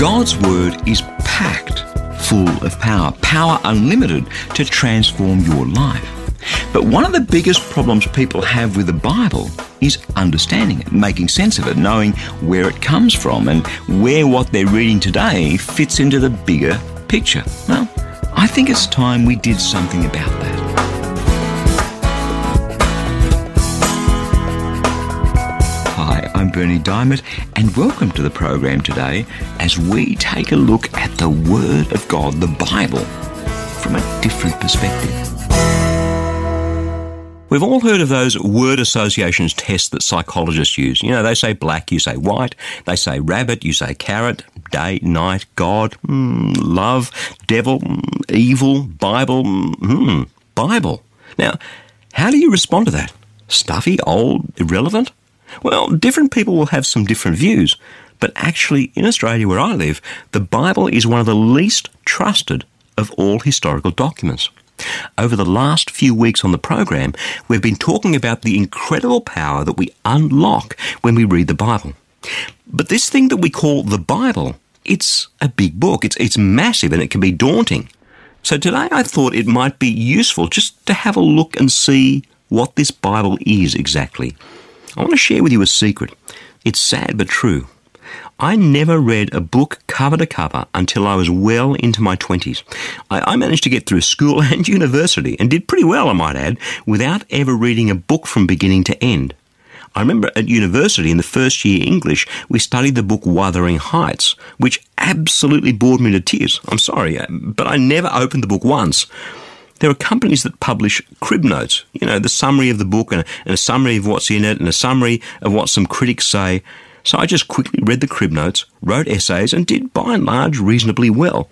God's Word is packed full of power, power unlimited to transform your life. But one of the biggest problems people have with the Bible is understanding it, making sense of it, knowing where it comes from and where what they're reading today fits into the bigger picture. Well, I think it's time we did something about that. I'm Berni Dymet, and welcome to the program today as we take a look at the Word of God, the Bible, from a different perspective. We've all heard of those word associations tests that psychologists use. You know, they say black, you say white. They say rabbit, you say carrot. Day, night, God, mm, love, devil, mm, evil, Bible, mm, Bible. Now, how do you respond to that? Stuffy, old, irrelevant? Well, different people will have some different views, but actually, in Australia where I live, the Bible is one of the least trusted of all historical documents. Over the last few weeks on the program, we've been talking about the incredible power that we unlock when we read the Bible. But this thing that we call the Bible, it's a big book. It's, it's massive and it can be daunting. So today I thought it might be useful just to have a look and see what this Bible is exactly. I want to share with you a secret. It's sad but true. I never read a book cover to cover until I was well into my 20s. I, I, managed to get through school and university and did pretty well, I might add, without ever reading a book from beginning to end. I remember at university in the first year English, we studied the book Wuthering Heights, which absolutely bored me to tears. I'm sorry, uh, but I never opened the book once. There are companies that publish crib notes, you know, the summary of the book and, and a summary of what's in it and a summary of what some critics say. So I just quickly read the crib notes, wrote essays, and did by and large reasonably well.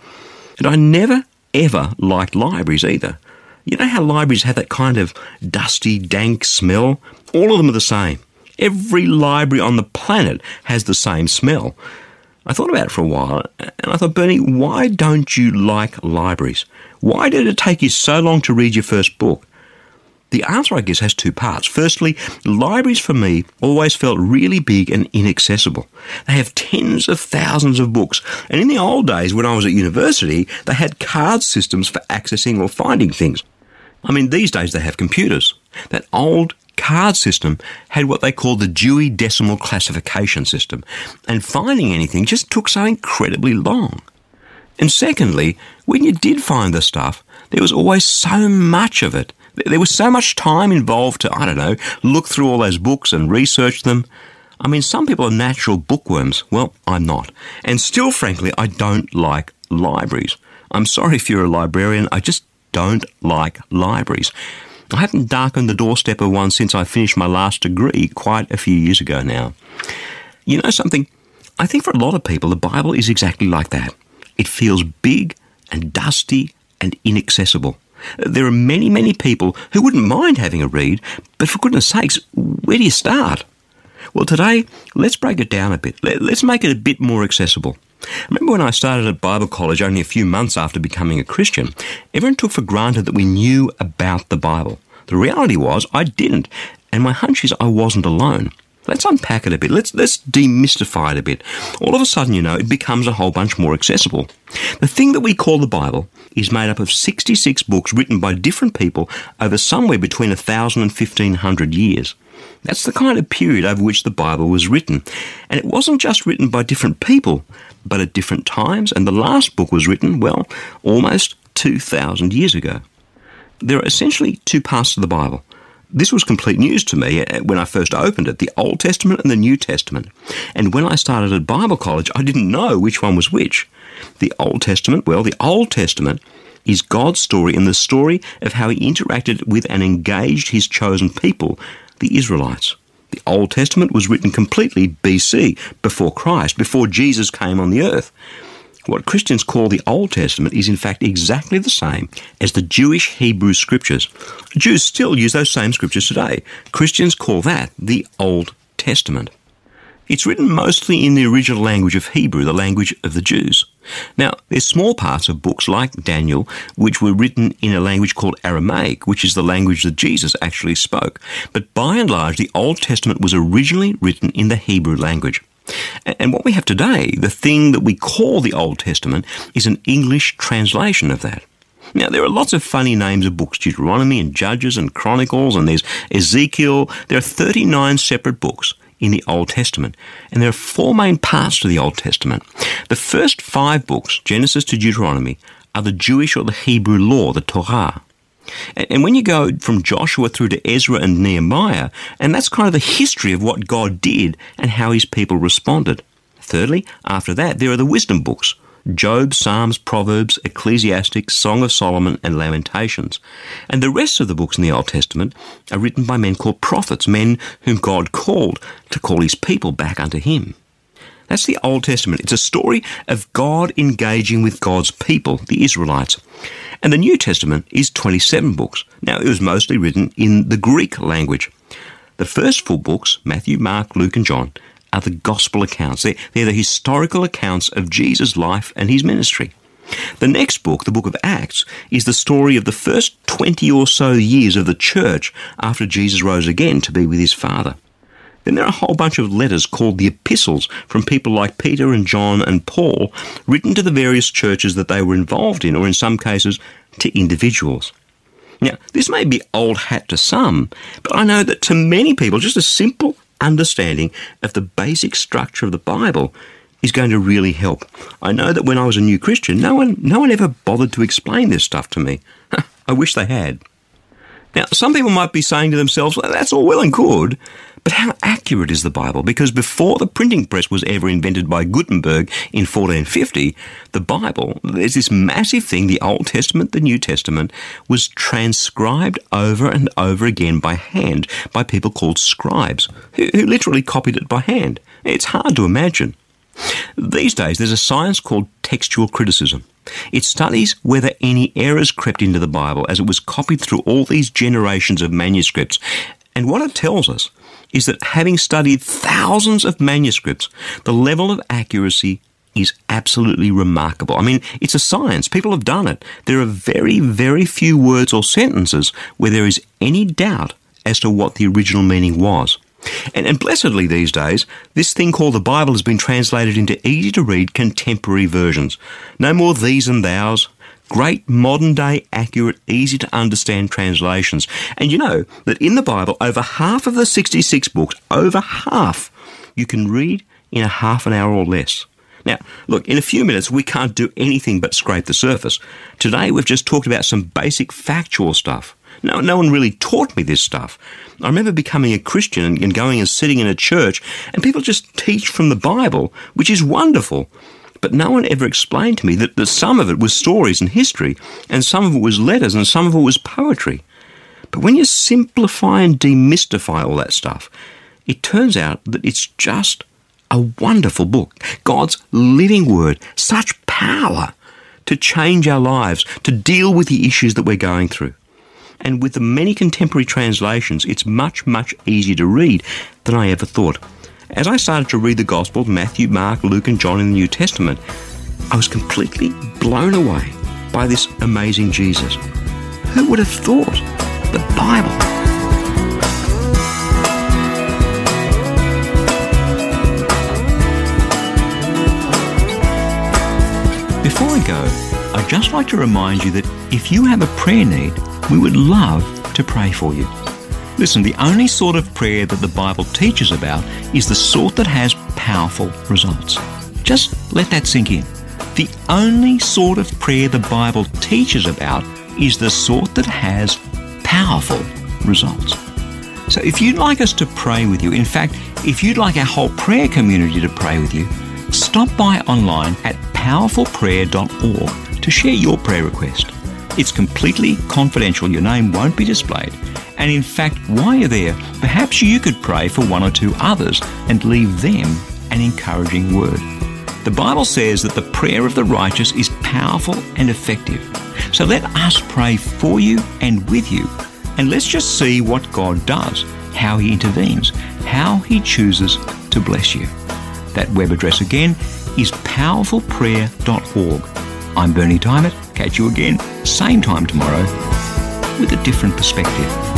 And I never, ever liked libraries either. You know how libraries have that kind of dusty, dank smell? All of them are the same. Every library on the planet has the same smell. I thought about it for a while, and I thought, Berni, why don't you like libraries? Why did it take you so long to read your first book? The answer, I guess, has two parts. Firstly, libraries for me always felt really big and inaccessible. They have tens of thousands of books, and in the old days when I was at university, they had card systems for accessing or finding things. I mean, these days they have computers. That old card system had what they called the Dewey Decimal Classification System, and finding anything just took so incredibly long. And secondly, when you did find the stuff, there was always so much of it. There was so much time involved to, I don't know, look through all those books and research them. I mean, some people are natural bookworms. Well, I'm not. And still, frankly, I don't like libraries. I'm sorry if you're a librarian, I just don't like libraries. I haven't darkened the doorstep of one since I finished my last degree quite a few years ago now. You know something? I think for a lot of people, the Bible is exactly like that. It feels big and dusty and inaccessible. There are many, many people who wouldn't mind having a read, but for goodness sakes, where do you start? Well, today, let's break it down a bit. Let's make it a bit more accessible. Remember when I started at Bible college only a few months after becoming a Christian? Everyone took for granted that we knew about the Bible. The reality was I didn't, and my hunch is I wasn't alone. Let's unpack it a bit. Let's let's demystify it a bit. All of a sudden, you know, it becomes a whole bunch more accessible. The thing that we call the Bible is made up of 66 books written by different people over somewhere between 1,000 and 1,500 years. That's the kind of period over which the Bible was written. And it wasn't just written by different people, but at different times. And the last book was written, well, almost 2,000 years ago. There are essentially two parts to the Bible. This was complete news to me uh, when I first opened it the Old Testament and the New Testament. And when I started at Bible college, I didn't know which one was which. The Old Testament, well, the Old Testament is God's story and the story of how he interacted with and engaged his chosen people, the Israelites. The Old Testament was written completely BC, before Christ, before Jesus came on the earth. What Christians call the Old Testament is in fact exactly the same as the Jewish Hebrew scriptures. Jews still use those same scriptures today. Christians call that the Old Testament. It's written mostly in the original language of Hebrew, the language of the Jews. Now, there's small parts of books like Daniel which were written in a language called Aramaic, which is the language that Jesus actually spoke. But by and large, the Old Testament was originally written in the Hebrew language. And what we have today, the thing that we call the Old Testament, is an English translation of that. Now, there are lots of funny names of books Deuteronomy and Judges and Chronicles, and there's Ezekiel. There are 39 separate books in the Old Testament. And there are four main parts to the Old Testament. The first five books, Genesis to Deuteronomy, are the Jewish or the Hebrew law, the Torah. And when you go from Joshua through to Ezra and Nehemiah, and that's kind of the history of what God did and how his people responded. Thirdly, after that, there are the wisdom books Job, Psalms, Proverbs, Ecclesiastic, Song of Solomon, and Lamentations. And the rest of the books in the Old Testament are written by men called prophets, men whom God called to call his people back unto him. That's the Old Testament. It's a story of God engaging with God's people, the Israelites. And the New Testament is 27 books. Now, it was mostly written in the Greek language. The first four books, Matthew, Mark, Luke, and John, are the gospel accounts. They're, they're the historical accounts of Jesus' life and his ministry. The next book, the book of Acts, is the story of the first 20 or so years of the church after Jesus rose again to be with his Father. Then there are a whole bunch of letters called the epistles from people like Peter and John and Paul, written to the various churches that they were involved in, or in some cases, to individuals. Now, this may be old hat to some, but I know that to many people, just a simple understanding of the basic structure of the Bible is going to really help. I know that when I was a new Christian, no one, no one ever bothered to explain this stuff to me. I wish they had. Now, some people might be saying to themselves, well, that's all well and good, but how accurate is the Bible? Because before the printing press was ever invented by Gutenberg in 1450, the Bible, there's this massive thing, the Old Testament, the New Testament, was transcribed over and over again by hand by people called scribes, who, who literally copied it by hand. It's hard to imagine. These days, there's a science called textual criticism. It studies whether any errors crept into the Bible as it was copied through all these generations of manuscripts. And what it tells us is that having studied thousands of manuscripts, the level of accuracy is absolutely remarkable. I mean, it's a science. People have done it. There are very, very few words or sentences where there is any doubt as to what the original meaning was. And, and, blessedly these days, this thing called the Bible has been translated into easy to read contemporary versions. No more these and thous, great modern day, accurate, easy to understand translations. And you know that in the Bible, over half of the 66 books, over half, you can read in a half an hour or less. Now, look, in a few minutes, we can't do anything but scrape the surface. Today, we've just talked about some basic factual stuff. No, no one really taught me this stuff. I remember becoming a Christian and, and going and sitting in a church, and people just teach from the Bible, which is wonderful. But no one ever explained to me that, that some of it was stories and history, and some of it was letters, and some of it was poetry. But when you simplify and demystify all that stuff, it turns out that it's just a wonderful book. God's living word, such power to change our lives, to deal with the issues that we're going through. And with the many contemporary translations, it's much, much easier to read than I ever thought. As I started to read the Gospels, Matthew, Mark, Luke, and John in the New Testament, I was completely blown away by this amazing Jesus. Who would have thought? The Bible. Before I go, I'd just like to remind you that if you have a prayer need, we would love to pray for you. Listen, the only sort of prayer that the Bible teaches about is the sort that has powerful results. Just let that sink in. The only sort of prayer the Bible teaches about is the sort that has powerful results. So if you'd like us to pray with you, in fact, if you'd like our whole prayer community to pray with you, stop by online at powerfulprayer.org to share your prayer request. It's completely confidential. Your name won't be displayed. And in fact, while you're there, perhaps you could pray for one or two others and leave them an encouraging word. The Bible says that the prayer of the righteous is powerful and effective. So let us pray for you and with you. And let's just see what God does, how He intervenes, how He chooses to bless you. That web address again is powerfulprayer.org. I'm Berni Dymet. Catch you again, same time tomorrow, with a different perspective.